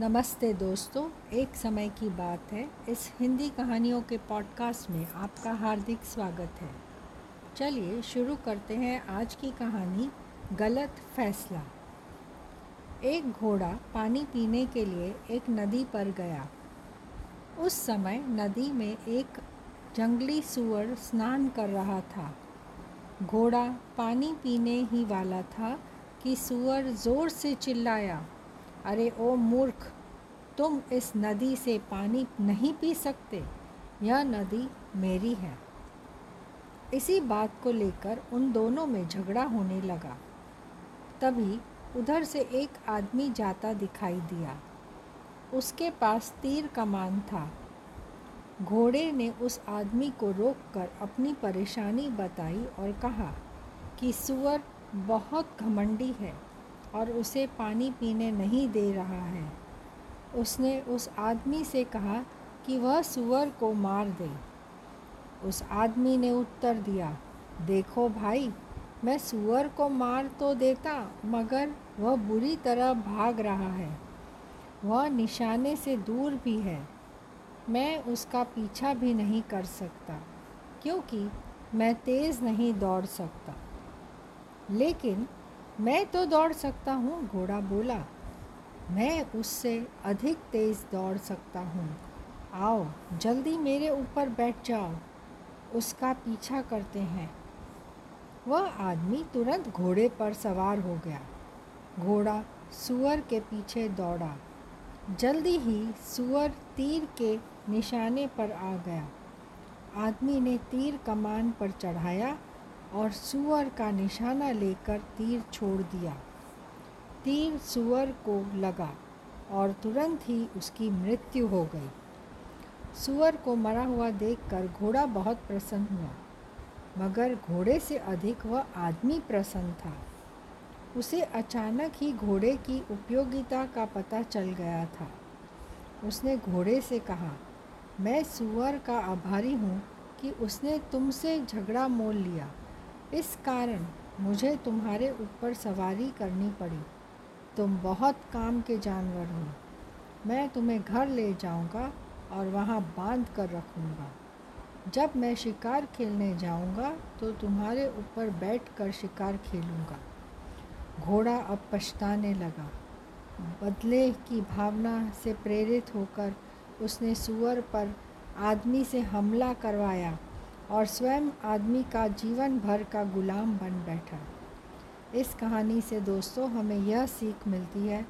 नमस्ते दोस्तों, एक समय की बात है। इस हिंदी कहानियों के पॉडकास्ट में आपका हार्दिक स्वागत है। चलिए शुरू करते हैं आज की कहानी, गलत फैसला। एक घोड़ा पानी पीने के लिए एक नदी पर गया। उस समय नदी में एक जंगली सुअर स्नान कर रहा था। घोड़ा पानी पीने ही वाला था कि सुअर ज़ोर से चिल्लाया। अरे ओ मूर्ख, तुम इस नदी से पानी नहीं पी सकते। यह नदी मेरी है। इसी बात को लेकर उन दोनों में झगड़ा होने लगा। तभी उधर से एक आदमी जाता दिखाई दिया। उसके पास तीर कमान था। घोड़े ने उस आदमी को रोककर अपनी परेशानी बताई और कहा कि सुअर बहुत घमंडी है। और उसे पानी पीने नहीं दे रहा है। उसने उस आदमी से कहा कि वह सुअर को मार दे। उस आदमी ने उत्तर दिया, देखो भाई, मैं सुअर को मार तो देता, मगर वह बुरी तरह भाग रहा है। वह निशाने से दूर भी है। मैं उसका पीछा भी नहीं कर सकता, क्योंकि मैं तेज़ नहीं दौड़ सकता। लेकिन मैं तो दौड़ सकता हूँ, घोड़ा बोला। मैं उससे अधिक तेज़ दौड़ सकता हूँ। आओ, जल्दी मेरे ऊपर बैठ जाओ। उसका पीछा करते हैं। वह आदमी तुरंत घोड़े पर सवार हो गया। घोड़ा सुअर के पीछे दौड़ा। जल्दी ही सुअर तीर के निशाने पर आ गया। आदमी ने तीर कमान पर चढ़ाया और सुअर का निशाना लेकर तीर छोड़ दिया। तीर सुअर को लगा और तुरंत ही उसकी मृत्यु हो गई। सुअर को मरा हुआ देखकर घोड़ा बहुत प्रसन्न हुआ, मगर घोड़े से अधिक वह आदमी प्रसन्न था। उसे अचानक ही घोड़े की उपयोगिता का पता चल गया था। उसने घोड़े से कहा, मैं सुअर का आभारी हूँ कि उसने तुमसे झगड़ा मोल लिया। इस कारण मुझे तुम्हारे ऊपर सवारी करनी पड़ी। तुम बहुत काम के जानवर हो। मैं तुम्हें घर ले जाऊँगा और वहाँ बाँध कर रखूँगा। जब मैं शिकार खेलने जाऊँगा तो तुम्हारे ऊपर बैठ कर शिकार खेलूँगा। घोड़ा अब पछताने लगा। बदले की भावना से प्रेरित होकर उसने सुअर पर आदमी से हमला करवाया। और स्वयं आदमी का जीवन भर का गुलाम बन बैठा। इस कहानी से दोस्तों, हमें यह सीख मिलती है,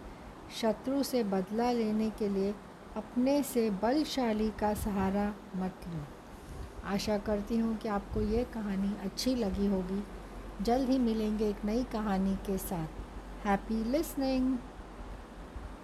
शत्रु से बदला लेने के लिए अपने से बलशाली का सहारा मत लो। आशा करती हूँ कि आपको ये कहानी अच्छी लगी होगी। जल्द ही मिलेंगे एक नई कहानी के साथ। Happy listening